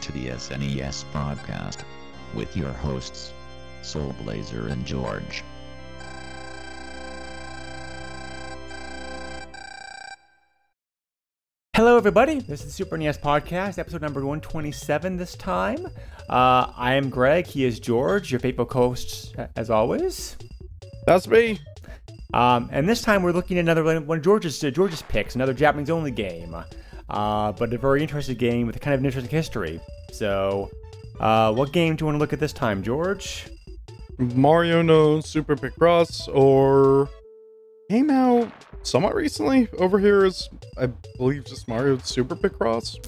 To the SNES broadcast with your hosts, Soul Blazer and George. Hello, everybody. This is the Super NES Podcast, episode number 127 this time. Uh, I am Greg. He is George, your faithful host, as always. That's me. Um, and this time we're looking at another one one of George's, uh, George's picks, another Japanese only game, uh, but a very interesting game with a kind of an interesting history. So, uh, what game do you want to look at this time, George? Mario no Super Picross or came out somewhat recently. Over here is I believe just Mario Super Picross.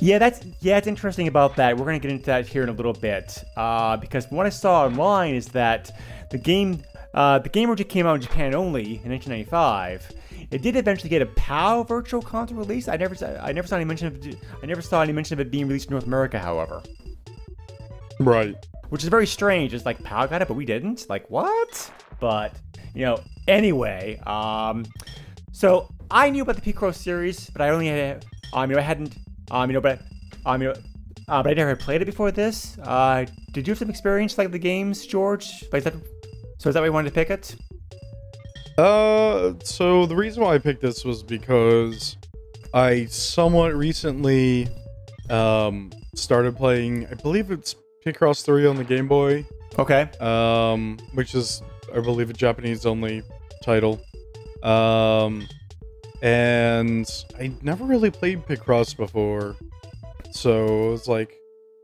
Yeah, that's yeah, it's interesting about that. We're gonna get into that here in a little bit, uh, because what I saw online is that the game, uh, the game originally came out in Japan only in 1995. It did eventually get a PAL Virtual Console release. I never, saw- I never saw any mention of, it- I never saw any mention of it being released in North America. However, Right. which is very strange. It's like PAL got it, but we didn't. Like what? But you know, anyway. Um, so I knew about the Picross series, but I only had, um, you know, I hadn't, um, you know, but, um, you know, uh, but I never played it before this. Uh, did you have some experience like the games, George? Like, is that, so is that why you wanted to pick it? Uh, so the reason why I picked this was because I somewhat recently um started playing. I believe it's Picross 3 on the Game Boy. Okay. um, which is I believe a Japanese only title. Um, and I never really played Picross before, so it was like,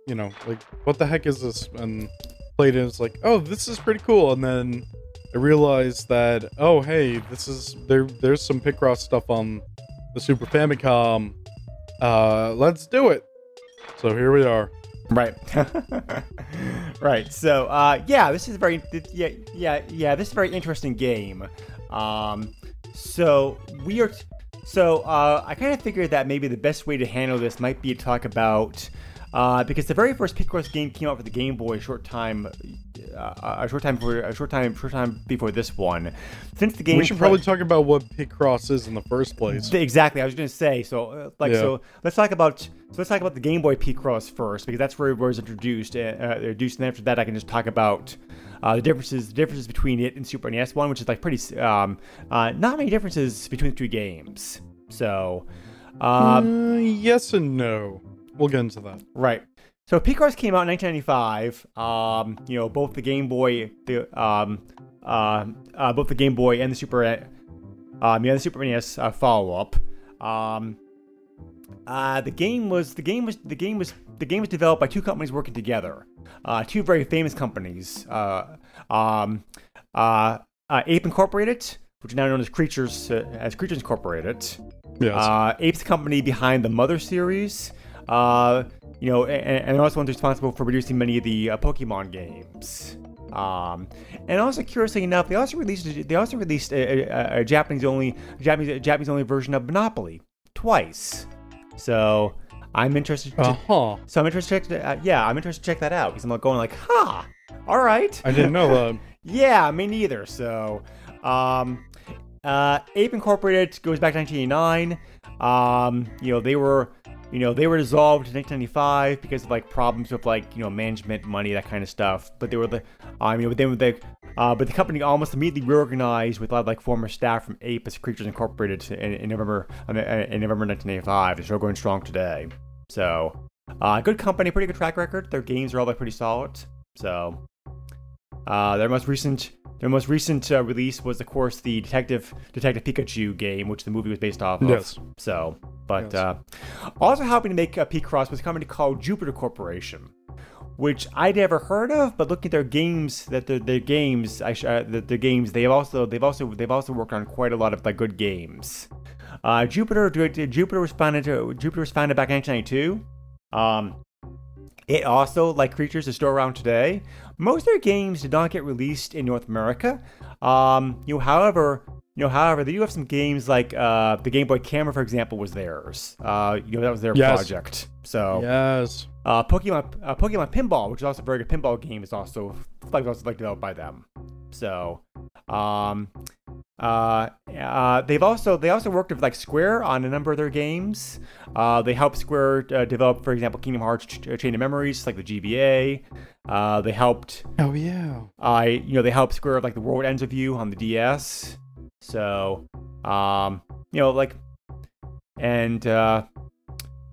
you know, like what the heck is this? And played it. And It's like, oh, this is pretty cool. And then I realized that, oh, hey, this is there. There's some Picross stuff on the Super Famicom. Uh, let's do it. So here we are. Right. right. So, uh, yeah, this is a very, yeah, yeah, yeah, this is a very interesting game. Um, so we are, so uh, I kind of figured that maybe the best way to handle this might be to talk about, uh, because the very first Picross game came out for the Game Boy a short time, uh, a short time before, a short time, short time before this one. Since the game, We should probably talk about what Picross is in the first place. Exactly. I was going to say. So, uh, like, Yeah. so let's talk about so let's talk about the Game Boy Picross first because that's where it was introduced. Uh, uh, introduced, and after that, I can just talk about uh, the differences, the differences between it and Super NES one, which is like pretty, um, uh, not many differences between the two games. So, um, Uh, yes and no. We'll get into that. Right. So Picross came out in 1995. Um, you know, both the Game Boy, the um, uh, uh, both the Game Boy and the Super, um, yeah, the Super NES uh, follow up. Um, uh, the game was the game was the game was the game was developed by two companies working together. Uh, two very famous companies. Uh, um, uh, uh, Ape Incorporated, which is now known as Creatures uh, as Creatures Incorporated. Yes. Uh, Ape's company behind the Mother series. Uh, you know, and, and also one's responsible for producing many of the uh, Pokemon games. Um, and also, curiously enough, they also released they also released a, a, a Japanese only Japanese Japanese only version of Monopoly twice. So I'm interested. To, uh huh. So I'm interested. To, uh, yeah, I'm interested to check that out because I'm like going like, huh, all right. I didn't know that. Yeah, me neither. So, um, uh, Ape Incorporated goes back to 1989. Um, you know, they were, you know, they were dissolved in 1995 because of like problems with like you know management, money, that kind of stuff. But they were the, I mean, but they were the, uh, but the company almost immediately reorganized with a lot of like former staff from Ape as Creatures Incorporated in, in November, uh, in November 1985. They're still going strong today. So, uh, good company, pretty good track record. Their games are all like pretty solid. So, uh, their most recent their most recent uh, release was, of course, the Detective Detective Pikachu game, which the movie was based off of. Yes. So, but Yes. uh, also helping to make uh, Picross was a company called Jupiter Corporation, which I'd never heard of. But looking at their games, that their, their games, I sh- uh, the, their games, they've also they've also they've also worked on quite a lot of like good games. Uh, Jupiter, Jupiter was founded. Jupiter was founded back in 1992. Um, it also, like Creatures, is still around today. Most of their games did not get released in North America. Um, you know, however, you know, however, they do have some games like uh, the Game Boy Camera, for example, was theirs. Uh, you know, that was their Yes. project. So, Yes. uh, Pokemon, uh, Pokemon Pinball, which is also a very good pinball game, is also like also like developed by them. So, um, uh, uh, they've also they also worked with like Square on a number of their games. Uh, they helped Square uh, develop, for example, Kingdom Hearts Ch- Chain of Memories, like the GBA. Uh, they helped Oh yeah. I you know they helped Square like the World Ends with You on the DS. So um you know like and uh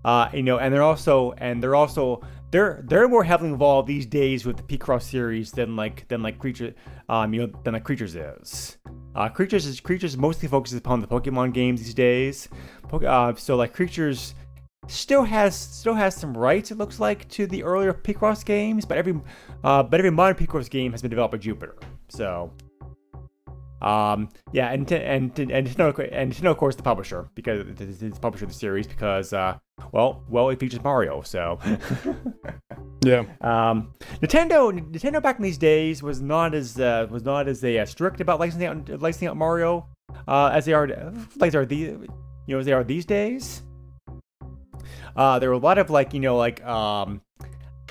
uh you know and they're also and they're also they're they're more heavily involved these days with the Picross series than like than like creature um you know than like creatures is. Uh, creatures is creatures mostly focuses upon the Pokemon games these days. Uh, so like creatures still has still has some rights it looks like to the earlier Picross games, but every uh, but every modern Picross game has been developed by Jupiter. So um yeah and and and Nintendo and Nintendo of course the publisher because it's the publisher of the series because uh well well it features Mario so Yeah. um Nintendo Nintendo back in these days was not as uh, was not as uh, strict about licensing out licensing out Mario uh as they are like they are the you know as they are these days uh, there were a lot of like you know like um,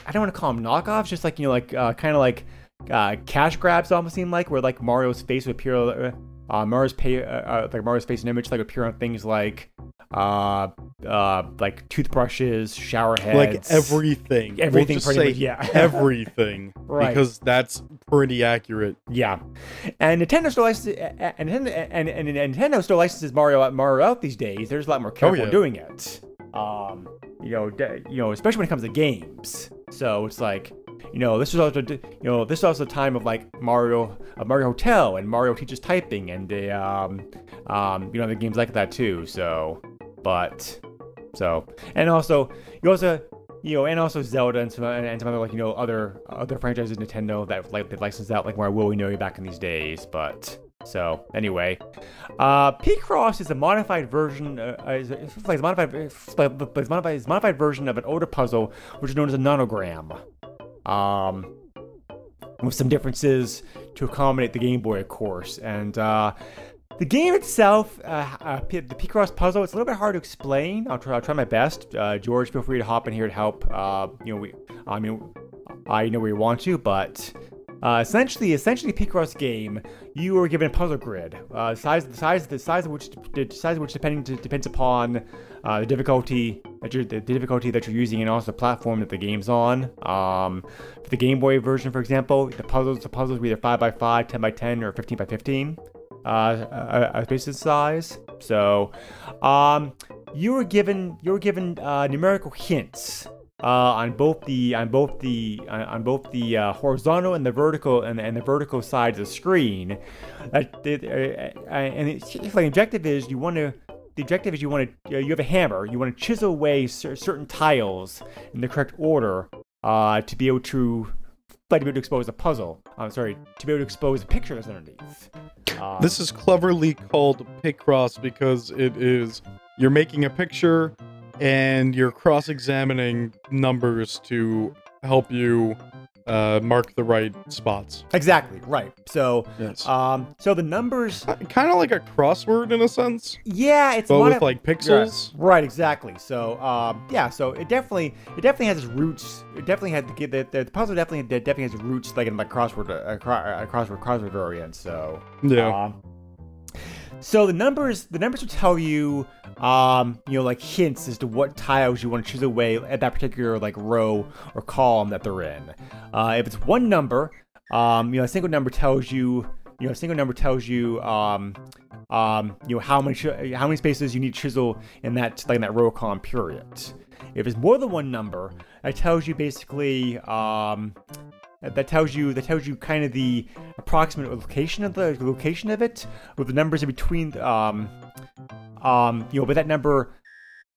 I don't want to call them knockoffs, just like you know like uh, kind of like uh, cash grabs almost seem like where like Mario's face would appear, uh, uh, Mario's pay, uh, uh, like Mario's face and image like appear on things like uh, uh, like toothbrushes, shower heads, Like everything. We'll Everything just pretty say much, yeah. everything. Right. Because that's pretty accurate. Yeah, and Nintendo still licenses, and, and, and, and, Nintendo still licenses Mario out, Mario out these days. There's a lot more careful yeah. doing it. Um, you know, you know, especially when it comes to games. So it's like, you know, this is also, you know, this is also a time of like Mario, uh, Mario Hotel, and Mario teaches typing, and the, um, um, you know, the games like that too. So, but, so, and also, you also. You know, and also Zelda and some, and some other like you know other other franchises Nintendo that like they licensed out like where Will We Know You back in these days. But so anyway, uh, Picross is a modified version, uh, is, is like modified, it's modified, it's a modified version of an older puzzle, which is known as a nonogram. Um, with some differences to accommodate the Game Boy, of course, and uh, the game itself, uh, uh, the Picross puzzle, it's a little bit hard to explain. I'll try, I'll try my best. Uh, George, feel free to hop in here to help. Uh, you know, we, I mean, I know where you want to, but uh, essentially, essentially, Picross game, you are given a puzzle grid. Uh, size, the size, the size of which, the size of which depending depends upon the difficulty that you're, the difficulty that you're using, and also the platform that the game's on. Um, for the Game Boy version, for example, the puzzles, the puzzles were either five by five, 10 by 10, or 15 by 15 uh, uh, uh, basis size. So, um, you were given you were given uh, numerical hints uh, on both the on both the on, on both the uh, horizontal and the vertical and, and the vertical sides of the screen. Uh, the- uh, uh, and it's like the objective is you want to. The objective is you want to you have a hammer. You want to chisel away certain tiles in the correct order uh, to be able to like to be able to expose a puzzle. I'm sorry, to be able to expose a picture that's underneath. Uh, This is cleverly called Picross because it is you're making a picture and you're cross-examining numbers to help you uh, mark the right spots. exactly right. So, Yes. um, so the numbers, kind of like a crossword in a sense, yeah, it's but with like pixels. Right, exactly. So, um, yeah, so it definitely, it definitely has its roots. It definitely had the the, the puzzle definitely definitely has roots like in like crossword, uh, cro- uh, crossword, crossword variant. So, Yeah. Um, so the numbers, the numbers will tell you, um, you know, like hints as to what tiles you want to choose away at that particular like row or column that they're in. Uh, if it's one number, um, you know, a single number tells you, you know, a single number tells you, um, um, you know, how many how many spaces you need to chisel in that like in that row column period. If it's more than one number, it tells you basically, um, that tells you that tells you kind of the approximate location of the location of it with the numbers in between um um you know but that number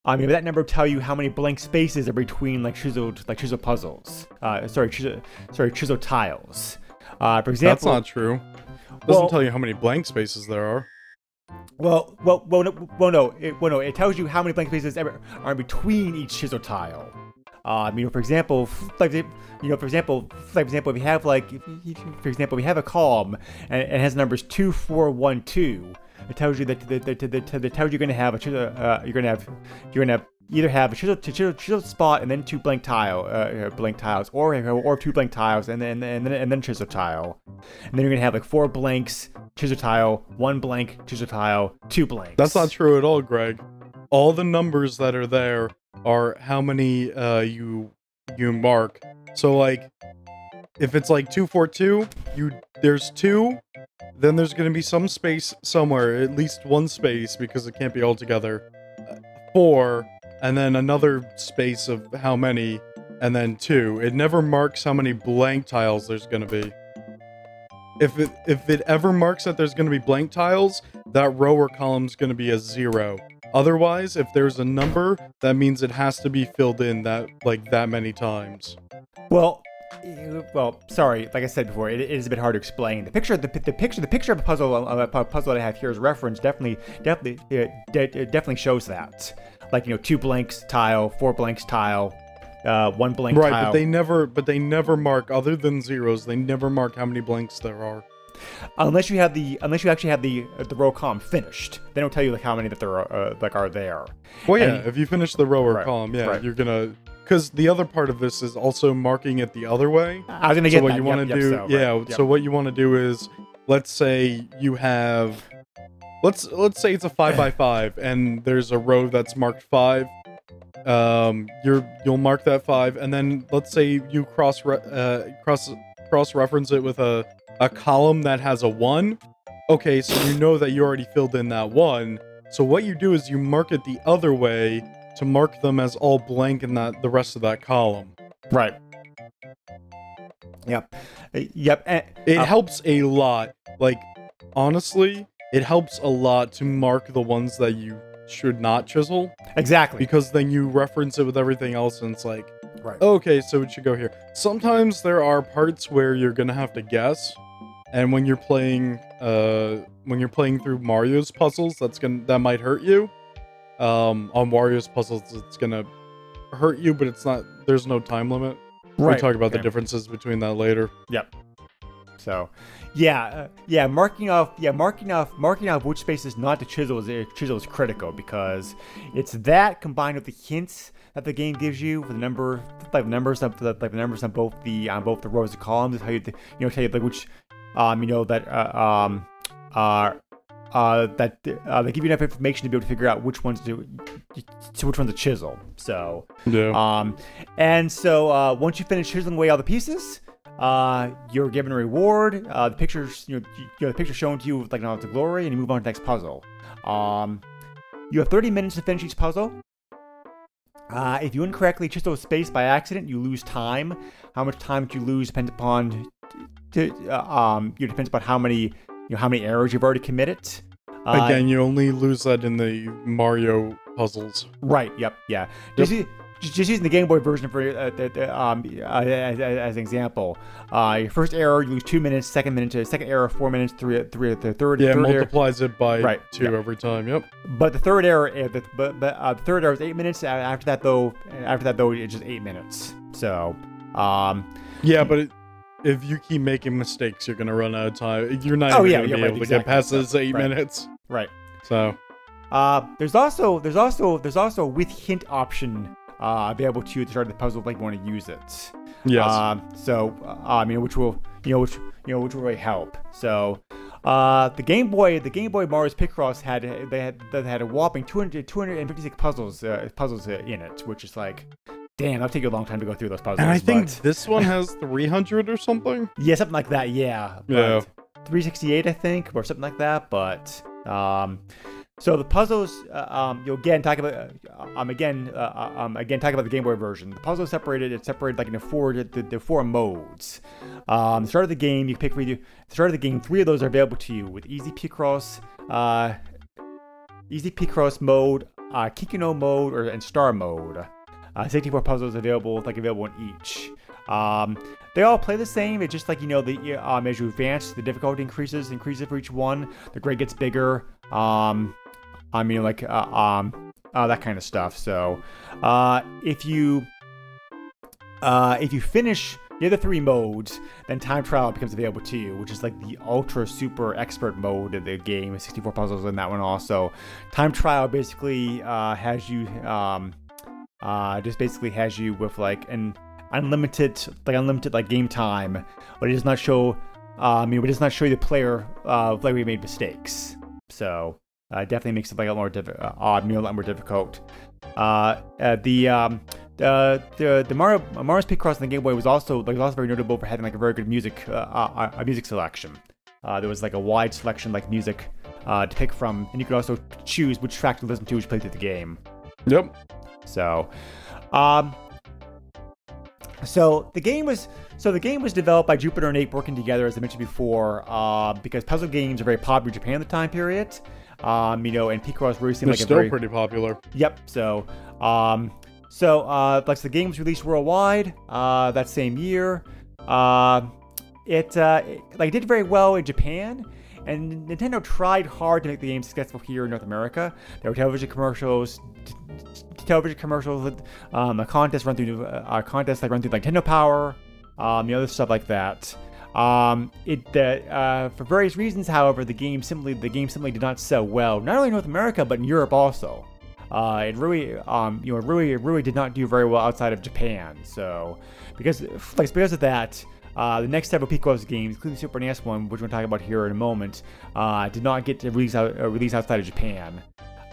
I mean, but that number will tell you how many blank spaces are between like chiseled like chisel puzzles uh sorry chisel sorry chisel tiles uh for That's not true. Doesn't Well- tell you how many blank spaces there are. Well, well, well, no, well, no, it, well, no. It tells you how many blank spaces ever are in between each chisel tile. Um, you know, for example, like, you know, for example, for example, if you have like, for example, we have a column and it has numbers two, four, one, two. It tells you that that that, that, tells you you're going to have a. Uh, you're to have you're going to either have a chisel, chisel, chisel spot and then two blank tile, uh, uh, blank tiles, or or two blank tiles and then and then and then chisel tile. And then you're going to have like four blanks, chisel tile, one blank, chisel tile, two blanks. That's not true at all, Greg. All the numbers that are there are how many uh, you you mark. So like, if it's like two four two, you there's two, then there's gonna be some space somewhere, at least one space because it can't be all together. Uh, Four, and then another space of how many, and then two. It never marks how many blank tiles there's gonna be. If it if it ever marks that there's gonna be blank tiles, that row or column's gonna be a zero. Otherwise, if there's a number, that means it has to be filled in that like that many times. Well, well, sorry. Like I said before, it, it is a bit hard to explain. The picture, the, the picture, the picture of a puzzle, a puzzle that I have here as reference definitely, definitely, de- it definitely shows that. Like you know, two blanks tile, four blanks tile, uh, one blank Right, tile. Right, but they never but they never mark other than zeros, they never mark how many blanks there are. Unless you have the, unless you actually have the the row column finished, they don't tell you like how many that there are, uh, like are there. Well, yeah, And- if you finish the row or Right, column, yeah, right. you're gonna because the other part of this is also marking it the other way. I was gonna so get what that. you want to Yep, yep, do so, right, yeah yep. so what you want to do is let's say you have let's let's say it's a five by five and there's a row that's marked five um you're you'll mark that five and then let's say you cross re- uh cross cross reference it with a a column that has a one okay so you know that you already filled in that one so what you do is you mark it the other way to mark them as all blank in that the rest of that column right. Yep. Uh, Yep. and- It Uh, helps a lot. Like, honestly, it helps a lot to mark the ones that you should not chisel exactly. because then you reference it with everything else and it's like, Right. okay, so it should go here. Sometimes there are parts where you're gonna have to guess. And when you're playing uh when you're playing through Mario's puzzles, that's gonna that might hurt you. Um on Mario's puzzles it's gonna hurt you, but it's not there's no time limit. We talk about the differences between that later. Yep. So, yeah, uh, yeah, marking off, yeah, marking off, marking off which spaces not to chisel is uh, chisel is critical because it's that combined with the hints that the game gives you for the number, like numbers of the like the numbers on both the on both the rows and columns, how you you know tell you like which, um, you know that uh, um, uh. Uh, that uh, they give you enough information to be able to figure out which ones to, to which ones to chisel. So, Yeah. um, and so uh, once you finish chiseling away all the pieces, uh, you're given a reward. Uh, the pictures, you know, you know, the picture shown to you with like an to glory, and you move on to the next puzzle. Um, you have 30 minutes to finish each puzzle. Uh, if you incorrectly chisel a space by accident, you lose time. How much time that you lose depends upon, t- uh, um, you know, depends upon how many, you know, how many errors you've already committed. Uh, Again, you only lose that in the Mario puzzles. Right. Yep. Yeah. Just, just, just using the Game Boy version for uh, the, the, um, uh, as, as an example. Uh, your first error, you lose two minutes. Second minute, uh, second error, four minutes. Three, three, the third, Yeah, it third error. multiplies it by Right, two yeah. every time. Yep. But the third error, the, but, but uh, the third error is eight minutes. After that, though, after that though, it's just eight minutes. So, um, Yeah, but it, if you keep making mistakes, you're gonna run out of time. You're not Oh, even yeah, gonna be right, able to get past those eight right. minutes. right. So Uh, there's also there's also there's also a with hint option uh, available to you at the start of the puzzle if you want to use it. yes, Um, so, uh, um, you which will, you know, which, you know, which will really help. So, uh, the Game Boy, the Game Boy Mario's Picross had they had they had a whopping 200, 256 puzzles uh, puzzles uh, in it, which is like, damn, that'll take you a long time to go through those puzzles. and I think but- this one has 300 or something. yeah, something like that. Yeah. Yeah. 368, I think, or something like that. But um, so the puzzles, uh, um, you'll again talk about, uh, um, again, uh, um, again talk about the Game Boy version. The puzzle is separated. It's separated like into four, the, the four modes. Um, the start of the game, you pick for you. The start of the game, three of those are available to you with Easy Picross, uh, Easy Picross mode, uh, Kinoko mode, or and Star mode. Uh, 64 puzzles available, like available in each. Um, they all play the same. It's just like you know, the um, as you advance, the difficulty increases, increases for each one. The grade gets bigger. Um, I mean, like, uh, um, uh, that kind of stuff. So, uh, if you, uh, if you finish the other three modes, then time trial becomes available to you, which is like the ultra super expert mode of the game. 64 puzzles in that one also. Time trial basically uh, has you, um, uh, just basically has you with like an unlimited, like unlimited like game time, but it does not show. Uh, I mean, it does not show you the player uh, like we made mistakes. So uh, definitely makes it like a lot more difficult, uh, odd, a lot more difficult. Uh, uh, the um, the the the Mario Mario's Picross on the Game Boy was also like was also very notable for having like a very good music uh, uh, a music selection. Uh, there was like a wide selection like music uh, to pick from, and you could also choose which track to listen to as you played through the game. Yep. So, um, so the game was so the game was developed by Jupiter and Ape working together, as I mentioned before, uh, because puzzle games are very popular in Japan at the time period. Um, you know, and Picross really seemed They're like a still very pretty popular. Yep. So, um, so uh, like the game was released worldwide uh, that same year. Uh, it, uh, it like did very well in Japan, and Nintendo tried hard to make the game successful here in North America. There were television commercials, t- t- television commercials, um, a contest run through uh, a contest like run through like Nintendo Power, um, the other stuff like that. Um, it uh, uh, for various reasons, however, the game simply the game simply did not sell well, not only in North America but in Europe also. Uh, it really, um, you know, really, really did not do very well outside of Japan. So, because, like, because of that, uh, the next several Picross games, including Super NES one, which we'll talk about here in a moment, uh, did not get to release out, uh, outside of Japan.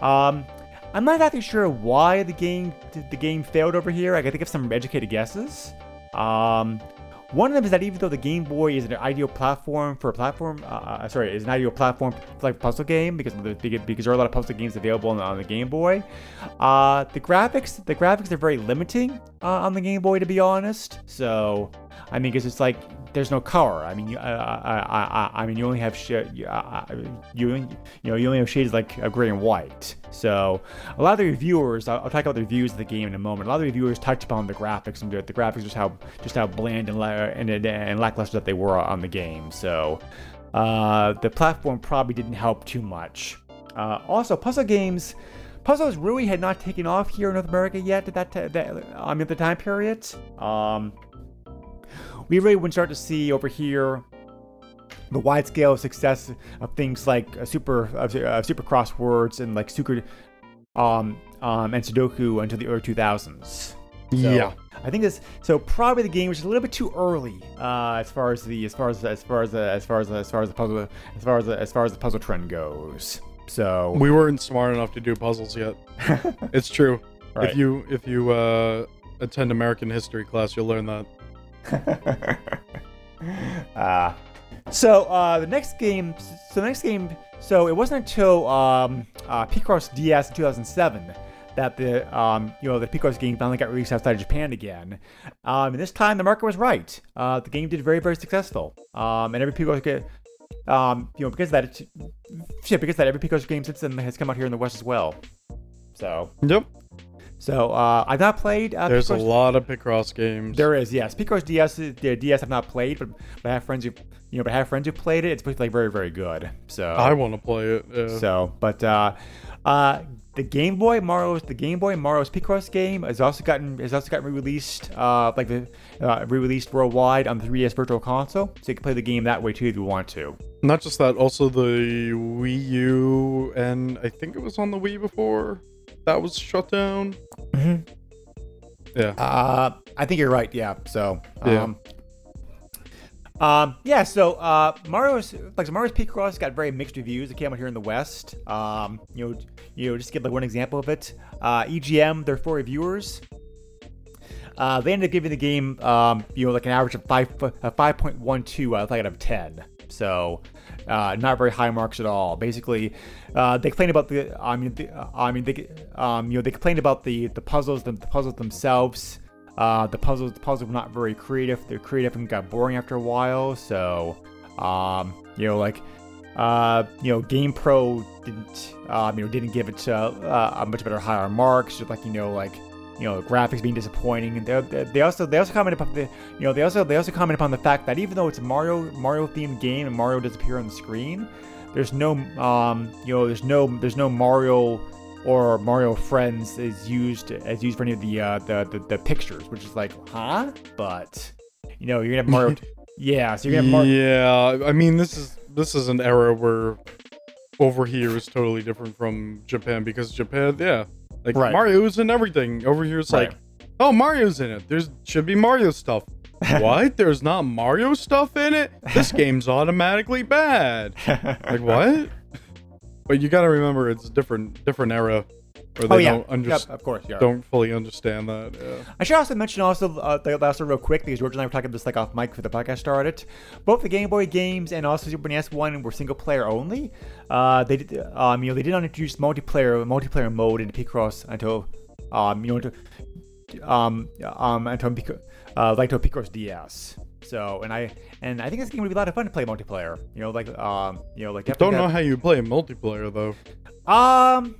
Um, I'm not exactly sure why the game the game failed over here. I can think of some educated guesses. Um, one of them is that even though the Game Boy is an ideal platform for a platform, uh, uh, sorry, is an ideal platform for like puzzle game because the, because there are a lot of puzzle games available on, on the Game Boy. Uh, the graphics, the graphics are very limiting uh, on the Game Boy, to be honest. So, I mean, because it's like there's no color. I mean, you, uh, I, I, I mean, you only have sh- you, uh, you, you know, you only have shades like a gray and white. So, a lot of the reviewers, I'll, I'll talk about the reviews of the game in a moment. A lot of the reviewers touch upon the graphics and the, graphics just how just how bland and, and, and, lackluster that they were on the game. So, uh, the platform probably didn't help too much. Uh, also, puzzle games. Puzzles really had not taken off here in North America yet at that, t- that at the time period. Um, we really wouldn't start to see over here the wide scale success of things like uh, super uh, super crosswords and like super um um and Sudoku until the early 2000s. So, Yeah. I think this so probably the game was a little bit too early uh, as far as the as far as as far as the, as far as the, as far as the puzzle as far as the, as far as the puzzle trend goes. So We weren't smart enough to do puzzles yet. it's true. Right. If you if you uh, attend American history class, you'll learn that. Uh, so uh, the next game, so the next game, so it wasn't until um, uh, Picross DS in 2007 that the um, you know the Picross game finally got released outside of Japan again. Um, and this time the market was right. Uh, the game did very very successful. Um, and every Picross get um, you know because of that it's, shit because that every Picross game since then has come out here in the West as well. So Yep. So uh, I've not played. Uh, There's a lot of Picross games. there is, yes. Picross DS, the DS I've not played, but, but I have friends who, you know, but I have friends who played it. It's like very, very good. So, I want to play it. Yeah. so, but uh, uh, the Game Boy Mario's, the Game Boy Mario's Picross game has also gotten has also gotten re-released, uh, like the uh, re-released worldwide on the 3DS Virtual Console, so you can play the game that way too if you want to. Not just that, also the Wii U, and I think it was on the Wii before that was shut down. Mhm. Yeah. Uh, I think you're right. Yeah. So, Yeah. um, um, yeah. So, uh, Mario's like so Mario's Picross got very mixed reviews. It came out here in the West. Um, you know, you know, just to give like one example of it. Uh, EGM, their four reviewers. Uh, they ended up giving the game, um, you know, like an average of five, uh, five point one two out of ten. So, uh, not very high marks at all. Basically, uh, they complained about the. I mean, the, I mean, they, um, you know, they complained about the the puzzles, the, the puzzles themselves. Uh, the puzzles, the puzzles were not very creative. They're creative and got boring after a while. So, um, you know, like, uh, you know, GamePro didn't, um, you know, didn't give it uh, uh, a much better higher marks. Just like you know, like you know, graphics being disappointing, and they, they also they also comment upon the you know they also they also comment upon the fact that even though it's a Mario Mario themed game and Mario does appear on the screen, there's no um you know there's no there's no Mario or Mario Friends is used as used for any of the uh the the, the pictures, which is like huh, but you know you're gonna have Mario. yeah, so you're gonna have Mario. Yeah, I mean this is this is an era where over here is totally different from Japan because Japan, yeah, like Right. Mario's in everything. Over here it's Right. like, oh Mario's in it. There's should be Mario stuff. what? There's not Mario stuff in it? This game's automatically bad. Like what? But you gotta remember it's a different different era where they oh yeah, don't under- yep, of course. Yeah. don't fully understand that. Yeah. I should also mention also uh, the last one real quick because George and I were talking this like off mic for the podcast started. Both the Game Boy games and also Super NES one were single player only. Uh, they did um you know they did not introduce multiplayer multiplayer mode in Picross until um you know until, um um until Pic- uh like to Picross DS. So and I and I think this game would be a lot of fun to play multiplayer. You know like um you know like Don't know how you play multiplayer though. um,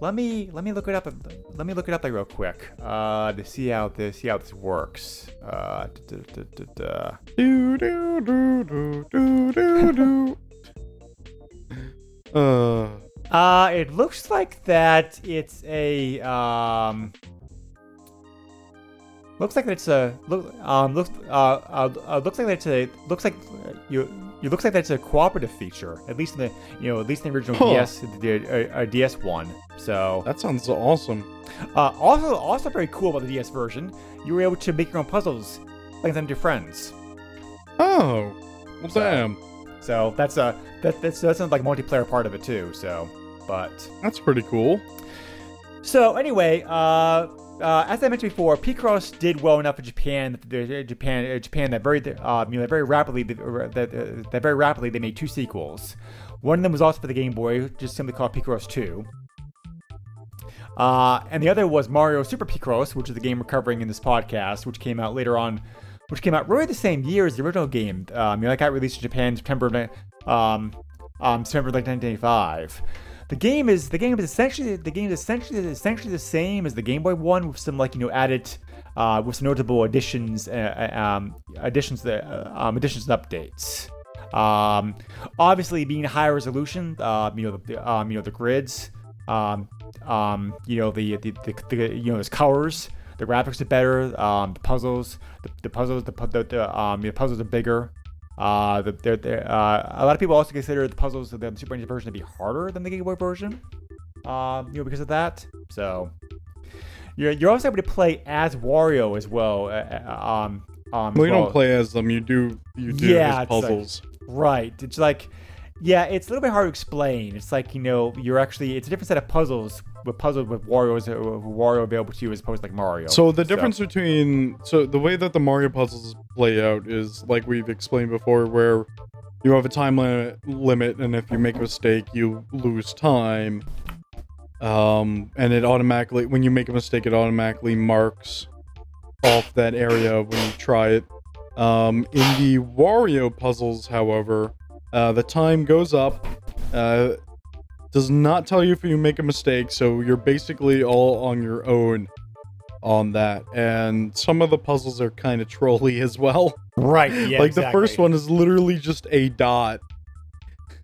let me let me look it up. Let me look it up like real quick. Uh, to see how this see how this works. Uh, duh, duh, duh, duh, duh. Do do do do do do do. Uh, Uh, it looks like that it's a um. Looks like it's a look um looks uh, uh, uh looks like it's a looks like you you looks like that's a cooperative feature at least in the you know at least in the original Huh. DS the uh, uh, DS one so that sounds awesome. Uh, also, also very cool about the DS version, you were able to make your own puzzles, like them to your friends. Oh, well, So- damn, So that's a that, that's that's like multiplayer part of it too. So, but that's pretty cool. so anyway, uh, uh, as I mentioned before, Picross did well enough in Japan. that Japan, uh, Japan that very uh, you know very rapidly that uh, that very rapidly they made two sequels. One of them was also for the Game Boy, just simply called Picross Two. Uh, and the other was Mario Super Picross, which is the game we're covering in this podcast, which came out later on, which came out really the same year as the original game. Um, you know, that got released in Japan September, um, um, September of 1985. The game is the game is essentially the game is essentially essentially the same as the Game Boy one with some like you know added uh, with some notable additions uh, uh, um, additions that uh, um, additions and updates. Um, obviously, being high resolution, uh, you know the um, you know the grids, um, um, you know the the, the, the you know there's colors, the graphics are better, um, the puzzles, the, the puzzles, the, the, the um the puzzles are bigger. Uh, the, they're, they're, uh, a lot of people also consider the puzzles of the Super Nintendo version to be harder than the Game Boy version. Um, you know because of that. So you're you're also able to play as Wario as well. Uh, uh, um, um, Well, you well. don't play as them. You do. You do Yeah, his it's like- puzzles. Right. It's like, yeah, it's a little bit hard to explain. It's like you know, you're actually it's a different set of puzzles with puzzles with Wario's uh, Wario available to you as opposed to like Mario. So the difference between so the way that the Mario puzzles play out is like we've explained before, where you have a time limit, limit, and if you make a mistake, you lose time. Um, and it automatically, when you make a mistake, it automatically marks off that area when you try it. Um, in the Wario puzzles, however, uh, the time goes up. Uh, does not tell you if you make a mistake, so you're basically all on your own on that. And some of the puzzles are kind of trolly as well. right. Yeah. like the first one is literally just a dot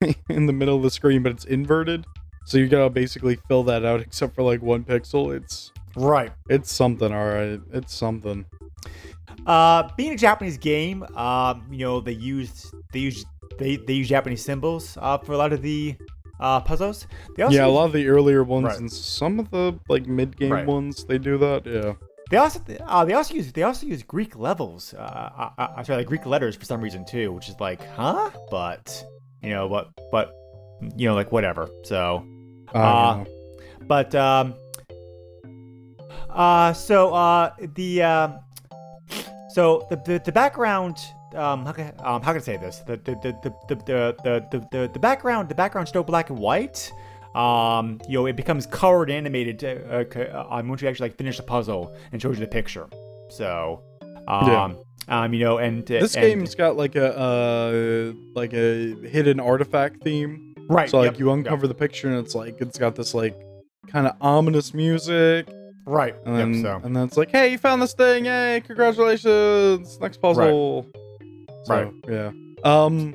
in the middle of the screen, but it's inverted. So you gotta basically fill that out, except for like one pixel. It's Right. it's something, all right. It's something. Uh, being a Japanese game, um, you know they use they use they they use Japanese symbols uh, for a lot of the uh, puzzles. Also yeah, a lot of the earlier ones Right. and some of the like mid game Right. ones they do that. Yeah. They also uh, they also use they also use Greek levels. Uh, uh, uh, sorry, like Greek letters for some reason too, which is like, huh? But you know, but but you know, like whatever. So, I Uh, but um, uh, so uh, the um, so the the, the background. Um, how can, um, how can I say this? The the the the the the, the, the, background the background's still black and white. Um, you know, it becomes colored animated uh, uh, um, once you actually like finish the puzzle and shows you the picture. So, um, Yeah. um, you know, and uh, This and- game's got like a uh like a hidden artifact theme. right. So like yep, you uncover the picture and it's like it's got this like kind of ominous music, right. and then yep, so. and then it's like, hey, you found this thing! Hey, congratulations! Next puzzle. So, Right. Yeah. Um.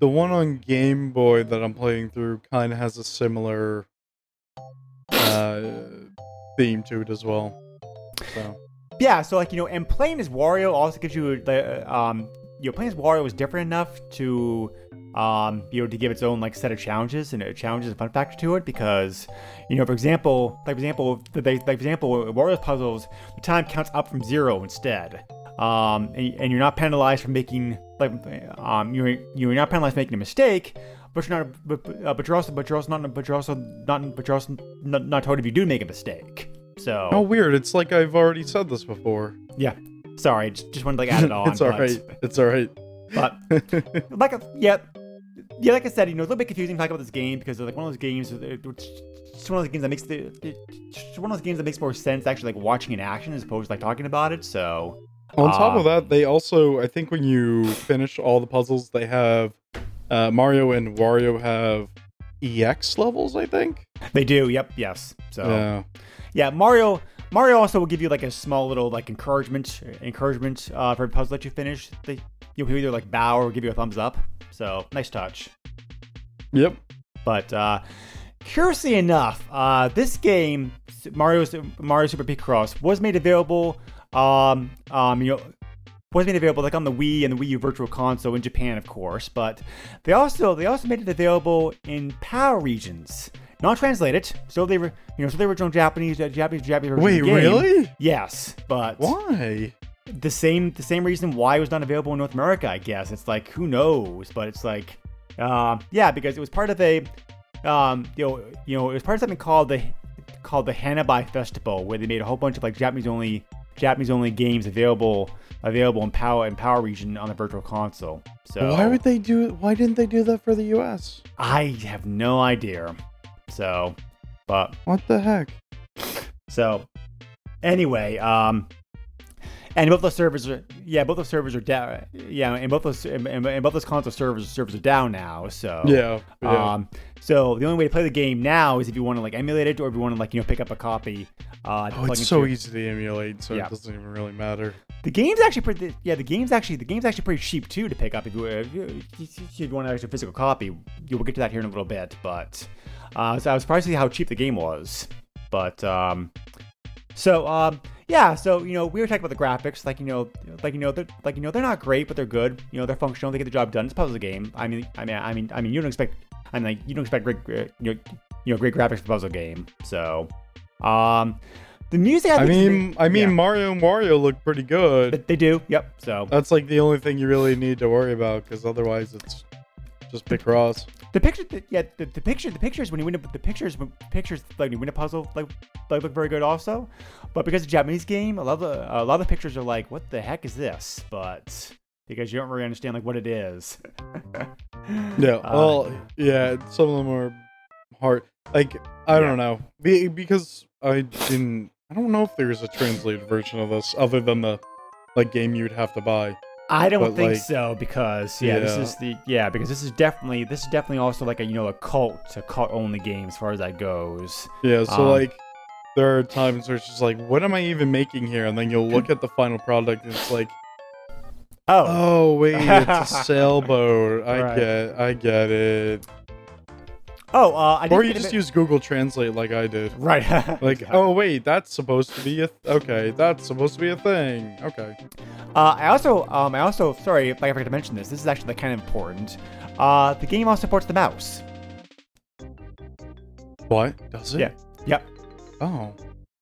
the one on Game Boy that I'm playing through kind of has a similar uh, theme to it as well. So Yeah, so like you know, and playing as Wario also gives you the um, you know, playing as Wario is different enough to um, you know, to give its own like set of challenges and uh, challenges and fun factor to it because, you know, for example, like for example, the, like for example, Wario's puzzles, the time counts up from zero instead. Um, and, and you're not penalized for making like um, you're you're not penalized for making a mistake, but you're not but, uh, but you're also but you're also not but you're also not but you're also not, not told if you do make a mistake. So oh, weird! It's like I've already said this before. yeah, sorry, just, just wanted to like add it on. it's all but- right. It's all right. but like a, yeah yeah like i said you know it's a little bit confusing to talk about this game because it's like one of those games it's it's one of those games that makes the it's one of those games that makes more sense actually like watching in action as opposed to like talking about it so On top Uh, of that, they also, I think, when you finish all the puzzles, they have uh, Mario and Wario have EX levels. I think. they do yep yes so Yeah. yeah mario mario also will give you like a small little like encouragement encouragement uh for a puzzle that you finish they you'll either like bow or give you a thumbs up so nice touch Yep. But uh, curiously enough, uh, this game, Mario Mario Super Picross, was made available. Um, um, you know, was made available like on the Wii and the Wii U Virtual Console in Japan, of course. But they also they also made it available in PAL regions, not translated. So they were you know so the original Japanese uh, Japanese Japanese version Wait, game. really? Yes, but Why? the same the same reason why it was not available in North America, I guess. It's like who knows, but it's like um yeah, because it was part of a um you know you know it was part of something called the called the Hanabi Festival where they made a whole bunch of like Japanese only Japanese only games available available in PAL in PAL region on the virtual console. So Why would they do it? Why didn't they do that for the U.S.? I have no idea. So but What the heck? So, anyway, um, and both those servers are yeah, both those servers are down. Yeah, and both those and, and both those console servers servers are down now. So Yeah. yeah. Um, so the only way to play the game now is if you want to like emulate it, or if you want to like you know pick up a copy. Uh, to oh, it's so your- easy to emulate, so Yeah. it doesn't even really matter. The game's actually pretty. Yeah, the game's actually the game's actually pretty cheap too to pick up if you if you, if you want an actual physical copy. You will get to that here in a little bit, but uh, so I was surprised to see how cheap the game was. But um, so um, yeah, so you know we were talking about the graphics, like you know, like you know, they're, like you know, they're not great, but they're good. You know, they're functional. They get the job done. It's a puzzle game. I mean, I mean, I mean, I mean, you don't expect. I mean, like, you don't expect great, great- you know, you know, great graphics for a puzzle game. So, um, the music. I, I mean, I mean, yeah. Mario and Wario look pretty good. They- they do. Yep. So That's like the only thing you really need to worry about, because otherwise it's just Picross. The picture, the, yeah, the, the picture, the pictures when you win a, the pictures, when pictures like when you win a puzzle, like, like look very good also. But because a Japanese game, a lot of the, a lot of the pictures are like, what the heck is this? But because you don't really understand like what it is. Yeah. Uh, Well, yeah. Some of them are hard. Like I Yeah. don't know, because I didn't. I don't know if there's a translated version of this other than the like game you'd have to buy. I don't But, think like- so because yeah, this is the yeah because this is definitely this is definitely also like a you know a cult a cult only game as far as that goes. Yeah. So Um, like. There are times where it's just like, what am I even making here? And then you'll look at the final product and it's like, Oh, oh wait, it's a sailboat. I Right. get, I get it. Oh, uh, I Or you just use Google Translate like I did. right Like, oh wait, that's supposed to be a th- okay. That's supposed to be a thing. Okay. Uh, I also, um, I also, sorry if I forgot to mention this. This is actually kind of important. Uh, the game also supports the mouse. What does it? Yeah. Yep. Oh.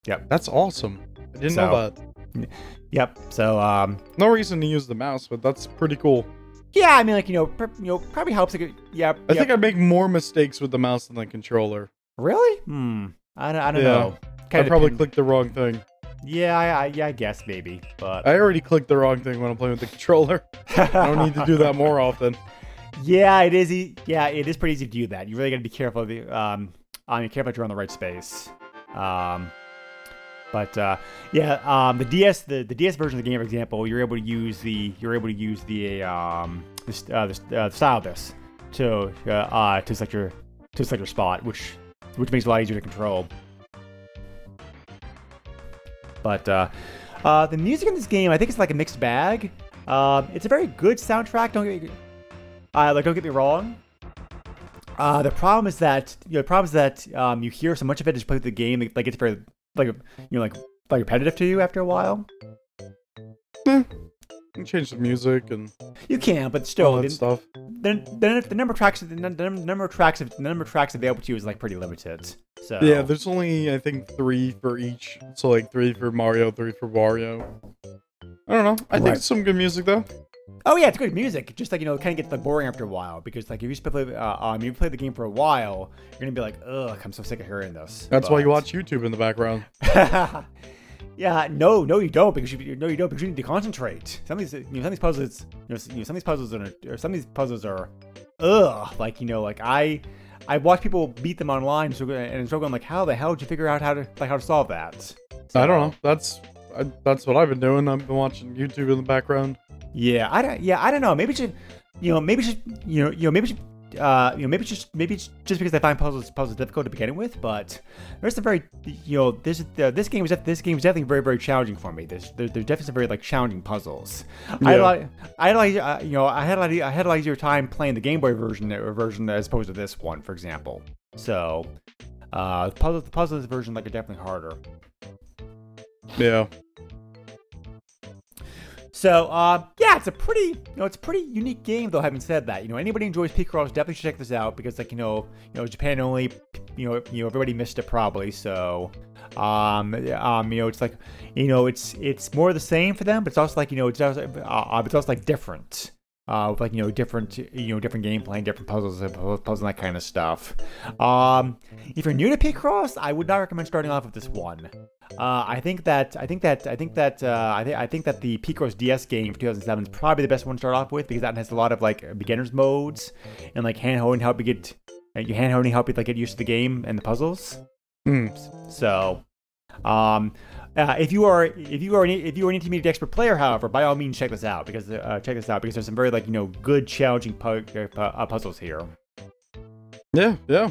Yep. That's awesome. I didn't So- know that. Yep. So, um, No reason to use the mouse, but that's pretty cool. Yeah, I mean, like you know, pr- you know, probably helps. Like, yeah. I think I make more mistakes with the mouse than the controller. really. Hmm. I don't, I don't Yeah. know. I Kinda probably depend- clicked the wrong thing. Yeah, I, I, yeah, I guess maybe, but I already clicked the wrong thing when I'm playing with the controller. I don't need to do that more often. yeah, it is. E- yeah, it is pretty easy to do that. You really got to be careful. Of the, um, um, you're careful that you're on the right space. Um, but uh, yeah, um, the DS, the, the DS version of the game, for example, you're able to use the you're able to use the um, the, uh, the, uh, this to uh, uh, to select your to select your spot, which which makes it a lot easier to control. But uh, uh, the music in this game, I think it's like a mixed bag. Um, it's a very good soundtrack. Don't get Uh, like, don't get me wrong. Uh, the problem is that you know, the problem is that um, you hear so much of it as you play the game, like it's very like you know like like repetitive to you after a while. Hmm. You can change the music and You can, but all still, that the, stuff. Then, the, the number of tracks the, num- the number of tracks the number of tracks available to you is like pretty limited. So Yeah, there's only I think three for each. So like three for Mario, three for Wario. I don't know. I think it's some good music though. Oh yeah, it's good music. Just like you know, it kind of gets like boring after a while because like if you just play uh, um you play the game for a while, you're gonna be like, ugh, I'm so sick of hearing this. That's why you watch YouTube in the background. yeah, no, no, you don't because you no, you don't because you need to concentrate. Some of these, you know, some of these puzzles, you know, s- you know some of these puzzles are, or some of these puzzles are, ugh, like you know, like I, I watch people beat them online, so and so I'm like, how the hell did you figure out how to like how to solve that? I don't know. That's I, that's what I've been doing. I've been watching YouTube in the background. Yeah, I don't. Yeah, I don't know. Maybe it should, you know, maybe should, you know, you know, maybe should, uh, you know, maybe it's just maybe just because I find puzzles puzzles difficult to begin with. But there's a very, you know, this uh, this game is this game is definitely very very challenging for me. There's there, there's definitely some very like challenging puzzles. I had a lot, I had a lot, uh, you know, I had a lot, I had a lot easier time playing the Game Boy version or version as opposed to this one, for example. So, uh, the puzzle the puzzles version like are definitely harder. Yeah. So, uh, yeah, it's a pretty, you know, it's a pretty unique game. Though, having said that, you know, anybody enjoys Picross definitely should check this out because, like, you know, you know, Japan only, you know, you know, everybody missed it probably. So, um, um, you know, it's like, you know, it's it's more the same for them, but it's also like, you know, it's also, uh, it's also like different. Uh, with like you know different you know different gameplay, different puzzles, and puzzles and that kind of stuff. Um, if you're new to Picross, I would not recommend starting off with this one. Uh, I think that I think that I think that uh, I think I think that the Picross DS game for 2007 is probably the best one to start off with because that has a lot of like beginners modes and like hand holding help you get uh, you hand holding help you like get used to the game and the puzzles. Hmm. So, um, uh, if you are if you are an, if you are an intermediate expert player, however, by all means check this out because uh, check this out because there's some very like you know good challenging pu- uh, uh, puzzles here. Yeah. Yeah.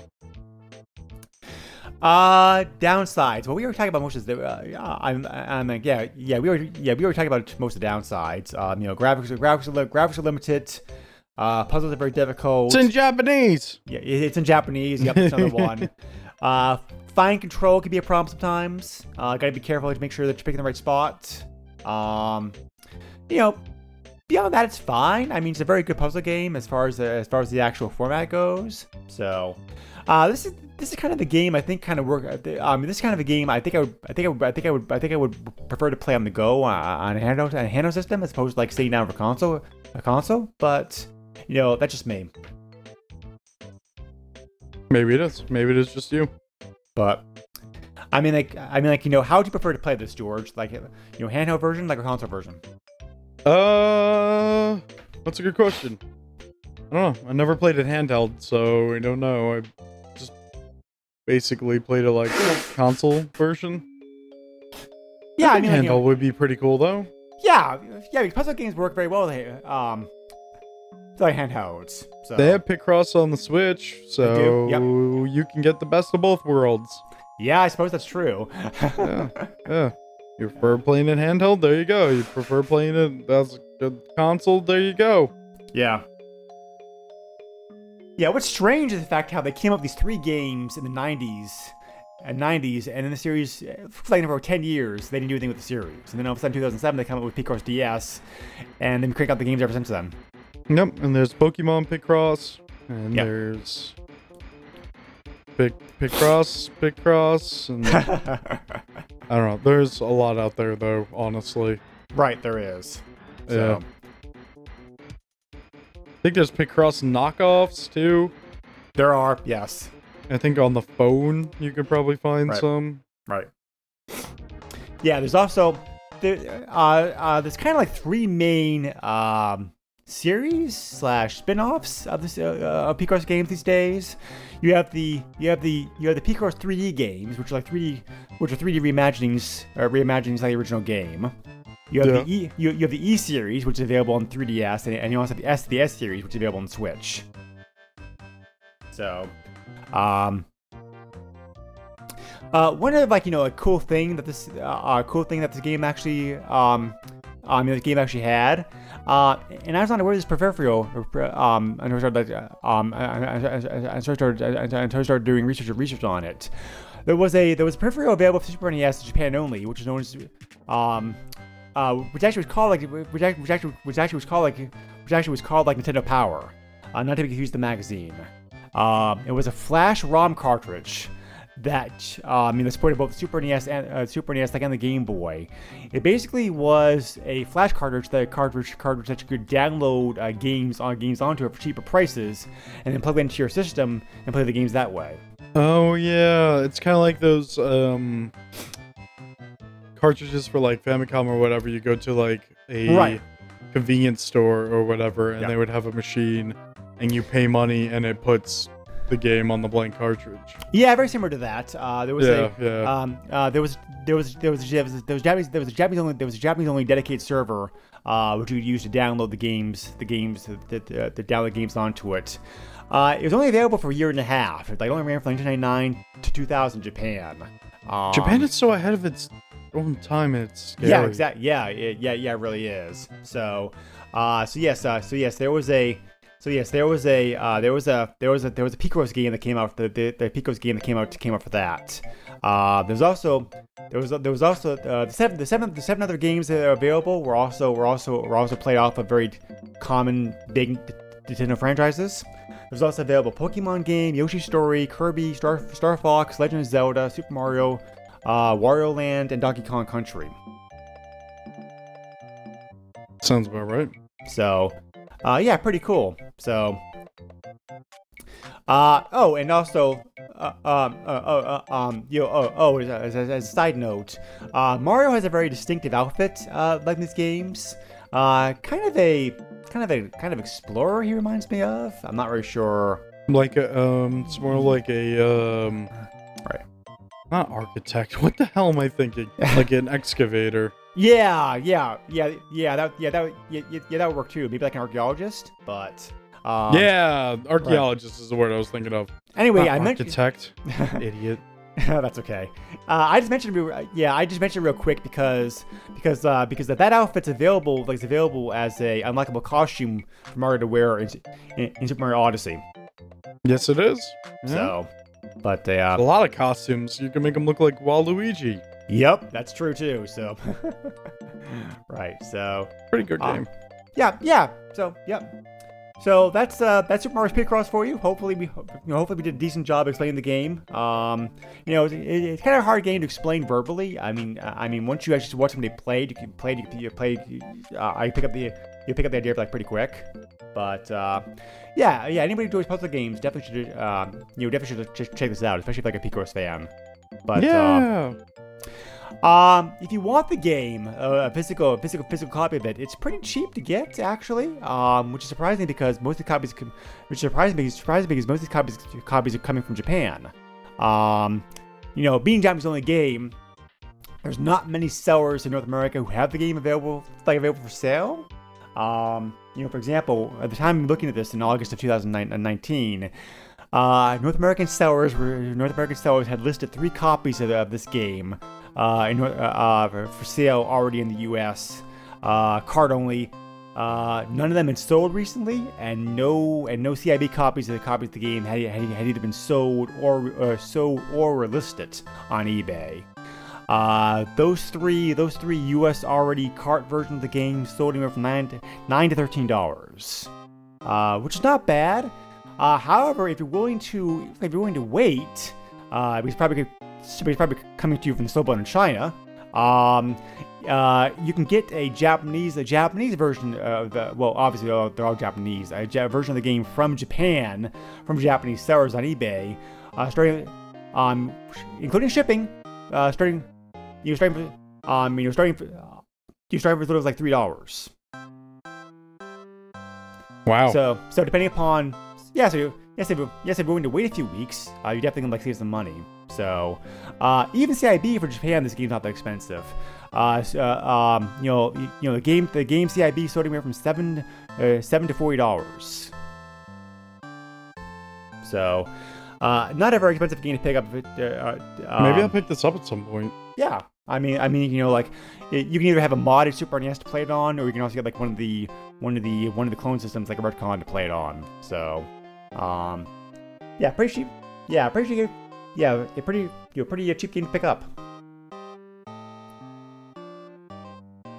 Uh, downsides. Well, we were talking about most of the. Uh, yeah, I'm, I'm like, yeah, yeah, we were, yeah, we were talking about most of the downsides. Um, you know, graphics, graphics, are, graphics are limited. Uh, puzzles are very difficult. It's in Japanese. yeah, it's in Japanese. Yep, that's another one. Uh, fine control can be a problem sometimes. Uh, gotta be careful to make sure that you're picking the right spot. Um, you know, beyond that, it's fine. I mean, it's a very good puzzle game as far as the, as far as the actual format goes. So, uh, this is this is kind of the game I think kind of work. I mean, this is kind of a game I think I would I think I would I think I would I think I would prefer to play on the go uh, on a handheld a handheld system as opposed to like sitting down for console a console. But you know, that's just me. Maybe it is. Maybe it is just you. But I mean, like I mean, like you know, how would you prefer to play this, George? Like you know, handheld version, like a console version? Uh, that's a good question. I don't know. I never played it handheld, so I don't know. I just basically played it like console version. Yeah, I I mean, think like, you know- handheld would be pretty cool though. yeah, yeah. because Puzzle games work very well. Um, like handhelds. So They have Picross on the Switch, so do, you can get the best of both worlds. yeah, I suppose that's true. Yeah, yeah. You prefer playing it handheld? There you go. You prefer playing it as a console? There you go. Yeah. Yeah, what's strange is the fact how they came up with these three games in the 90s and 90s, and in the series, uh, like for 10 years, they didn't do anything with the series. And then all of a sudden, 2007, they come up with Picross DS, and then crank out the games ever since then. Yep, and there's Pokemon Picross, and Yep. there's Pic Picross, Picross, and I don't know. There's a lot out there though, honestly. right, there is. Yeah. I think there's Picross knockoffs too. There are, yes. I think on the phone you could probably find Right. some. Right. Yeah, there's also there, uh, uh, there's kind of like three main um, series slash spin-offs of this uh, uh, of Picross games these days. You have the you have the you have the Picross 3D games, which are like 3D which are 3D reimaginings uh, reimaginings of the original game. You have Yeah. the E you, you have the E series, which is available on 3DS, and, and you also have the S the S series, which is available on Switch. So, um, uh, one of like you know a cool thing that this uh, cool thing that this game actually um um, the game actually had. Uh, and I was not aware of this peripheral. Um, until I started, um, I started, until I started doing research research on it. There was a there was a peripheral available for Super NES in Japan only, which is known as um, uh, which actually was called like which actually, which actually which actually was called like which actually was called like Nintendo Power, uh, not to be confused with the magazine. Um, it was a flash ROM cartridge that uh, I mean, that supported both Super NES and uh, Super NES, like on the Game Boy. It basically was a flash cartridge, that cartridge cartridge that you could download uh, games on games onto it for cheaper prices, and then plug it into your system and play the games that way. Oh yeah, it's kind of like those um cartridges for like Famicom or whatever. You go to like a Right. convenience store or whatever, and Yeah. they would have a machine, and you pay money, and it puts the game on the blank cartridge. Yeah, very similar to that. Uh, there was Yeah, a yeah. um, uh, there was there was there was there was, there was Japanese there was a Japanese only there was a Japanese only dedicated server uh, which you could use to download the games the games that the, the download games onto it. Uh, it was only available for a year and a half. It like, only ran from 1999 to 2000 Japan. Um, Japan is so ahead of its own time. It's scary. yeah, exactly. Yeah, it, yeah, yeah, it really is. So, uh, so yes, uh, so yes, there was a, so yes, there was a, uh, there was a, there was a, there was a Picross game that came out. The the, the Picross game that came out came out for that. Uh, there's also, there was there was also uh, the seven the seven the seven other games that are available were also were also were also played off of very common big Nintendo franchises. There's also available Pokemon game, Yoshi Story, Kirby, Star Star Fox, Legend of Zelda, Super Mario, uh, Wario Land, and Donkey Kong Country. Sounds about right. So, uh, yeah, pretty cool. So, uh, oh, and also, uh, um, uh, uh, uh, um, you know, oh, oh, as a, as a, as a side note, uh, Mario has a very distinctive outfit, uh, like these games. Uh, kind of a, kind of a, kind of explorer. He reminds me of. I'm not really sure. Like a um, it's more like a um, Right. not architect. What the hell am I thinking? like an excavator. Yeah, yeah, yeah, yeah. That, yeah, that, would- yeah, yeah, that would work too. Maybe like an archaeologist, but. Um, yeah, archaeologist is the word I was thinking of. Anyway, Not I mentioned. architect. Idiot. That's okay. Uh, I just mentioned, yeah, I just mentioned real quick because because uh, because that, that outfit's available, like it's available as a unlockable costume for Mario to wear in, in, in Super Mario Odyssey. Yes, it is. Yeah. So, but a uh, lot of costumes. You can make them look like Waluigi. Yep, that's true too. So, right. So, Pretty good Ah. game. yeah, yeah. So, yep. So that's uh, that's Super Mario Picross for you. Hopefully we, you know, hopefully we did a decent job explaining the game. Um, you know, it, it's kind of a hard game to explain verbally. I mean, uh, I mean, once you actually watch somebody play, you can play, you, can- you play, uh, I pick up the, you pick up the idea like pretty quick. But uh, yeah, yeah, anybody who enjoys puzzle games definitely should, uh, you know, definitely should check this out, especially if like a Picross fan. But uh, yeah. um, if you want the game, uh, a physical, physical, physical copy of it, it's pretty cheap to get actually. Um, which is surprising because most of the copies, which surprising me, surprising because most of these copies, copies are coming from Japan. Um, you know, being Japanese only game, there's not many sellers in North America who have the game available, like available for sale. Um, you know, for example, at the time I'm looking at this in August of 2019, uh, North American sellers were North American sellers had listed three copies of, of this game uh, in, uh, uh, for- sale already in the U.S. Uh, card only. Uh, none of them had sold recently, and no and no CIB copies of the copies of the game had, had, had either been sold or uh, sold or were listed on eBay. Those three, those three U.S. already cart versions of the game sold anywhere from nine to nine to thirteen dollars, which is not bad. Uh, however, if you're willing to, if you're willing to wait, uh, because probably it's probably coming to you from the Slowbone in China. Um, uh, you can get a Japanese, a Japanese version of the. Well, obviously they're all, they're all Japanese. A ja- version of the game from Japan, from Japanese sellers on eBay, uh, starting, um, including shipping, uh, starting, you know, starting, um, you know, starting, uh, you starting for as little as like three dollars. Wow. So, so depending upon, yeah, so yes, if you're, yes, if you're willing to wait a few weeks, uh, you definitely can like save some money. So, uh, even CIB for Japan, this game's not that expensive. Uh, uh, um, you know, you, you know, the game, the game CIB starting anywhere from seven, uh, seven to forty dollars. So, uh, not a very expensive game to pick up. Uh, uh, Maybe I'll um, pick this up at some point. yeah, I mean, I mean, you know, like y- you can either have a modded Super NES to play it on, or you can also get like one of the one of the one of the clone systems like a RetroN to play it on. So, um, yeah, pretty cheap. Yeah, pretty cheap. Yeah, a pretty, you know, pretty uh, cheap game to pick up.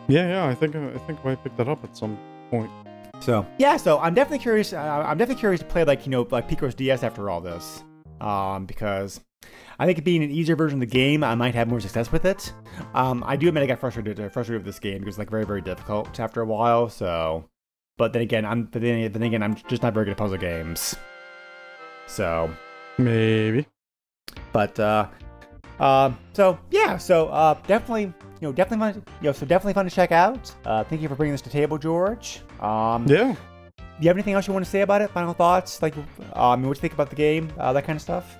Yeah, yeah. I think I think I picked that up at some point. So yeah, so I'm definitely curious. Uh, I'm definitely curious to play like you know like Picross DS after all this, um, because I think it being an easier version of the game, I might have more success with it. Um, I do admit I got frustrated uh, frustrated with this game because it's like very very difficult after a while. So, but then again, I'm but then, then again I'm just not very good at puzzle games. So, Maybe. but uh, uh, so yeah, so uh, definitely. You know, definitely fun. You know, so definitely fun to check out. Uh, thank you for bringing this to table, George. Um, Yeah. do you have anything else you want to say about it? Final thoughts? Like, um, what you think about the game? Uh, that kind of stuff?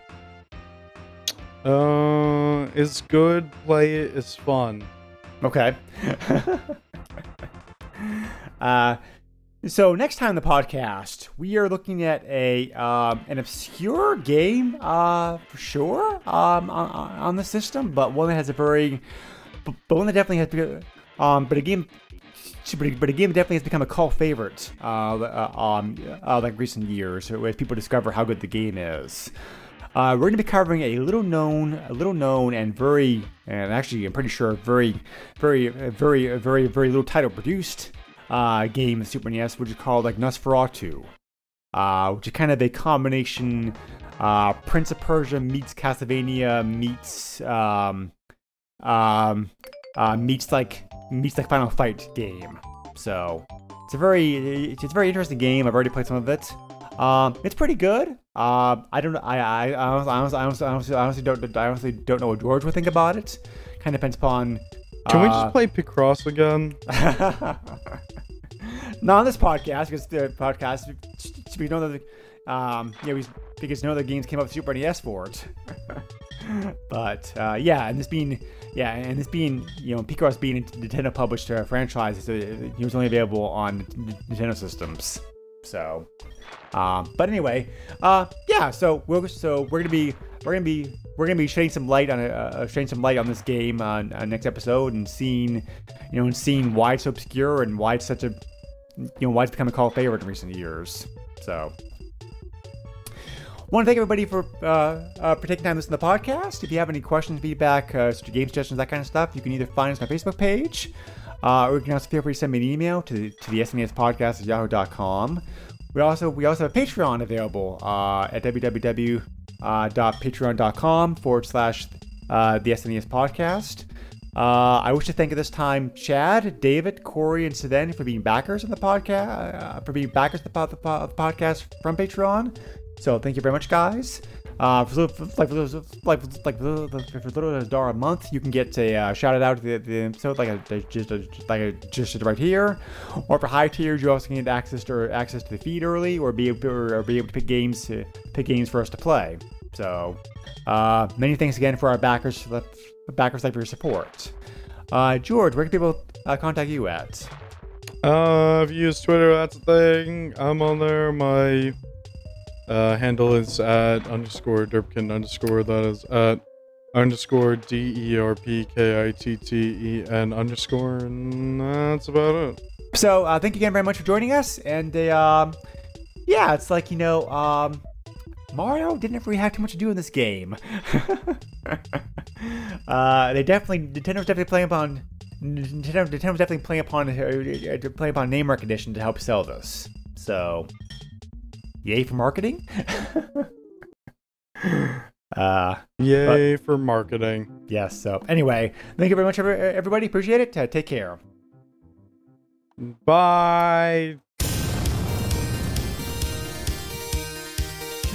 Uh, it's good. Play it. It's fun. Okay. uh, so next time the podcast, we are looking at a um, an obscure game, uh, for sure, um, on, on the system, but one that has a very, but one that definitely has, um, but a game. But a, but a game definitely has become a cult favorite, uh, uh, um, uh, like recent years, as people discover how good the game is. Uh, we're going to be covering a little known, a little known, and very, and actually, I'm pretty sure, very, very, very, very, very little title produced uh, game in Super NES, which is called like Nosferatu, uh, which is kind of a combination uh, Prince of Persia meets Castlevania meets um, um, uh, meets like meets like Final Fight game. So it's a very it's, it's a very interesting game. I've already played some of it. Um, it's pretty good. Um, I don't. I I I honestly, honestly, honestly, honestly don't I honestly don't know what George would think about it. Kind of depends upon. Can we uh, just play Picross again? Not on this podcast because the podcast we know that um yeah because no other games came up with Super NES it. but uh, yeah, and this being yeah, and this being you know Picross being a Nintendo published uh, franchise, so it was only available on Nintendo systems. So, um, but anyway, uh, yeah. So we're so we're gonna be we're gonna be we're gonna be shedding some light on uh, shedding some light on this game on, on next episode and seeing you know and seeing why it's so obscure and why it's such a you know why it's become a cult favorite in recent years. So. Want to thank everybody for uh, uh, for taking time to listen to the podcast. If you have any questions, feedback, uh, game suggestions, that kind of stuff, you can either find us on my Facebook page, uh, or you can also feel free to send me an email to to the SNES podcast at yahoo.com. We also we also have Patreon available uh, at www.patreon.com forward slash uh, the SNES podcast. Uh, I wish to thank at this time Chad, David, Corey, and Seven for being backers of the podcast, uh, for being backers of the, po- the, po- the podcast from Patreon. So thank you very much, guys. Uh, for, for, like for like for, for little as a dollar a month, you can get a uh, shout out to the, episode like a just a, like a just right here, or for high tiers, you also can get access to access to the feed early, or be able or be able to pick games to pick games for us to play. So, uh, many thanks again for our backers, backers like for your support. Uh, George, where can people uh, contact you at? Uh, if you use Twitter, that's a thing. I'm on there. My uh, handle is at underscore derpkitten underscore. That is at underscore D E R P K I T T E N underscore. And that's about it. So, uh, thank you again very much for joining us. And uh, um, yeah, it's like you know, um, Mario didn't really have too much to do in this game. uh, they definitely Nintendo's definitely playing upon Nintendo, Nintendo's definitely playing upon uh, playing upon name recognition to help sell this. So, yay for marketing. uh, Yay for marketing. yes. So anyway, thank you very much, everybody. Appreciate it. Uh, take care. Bye.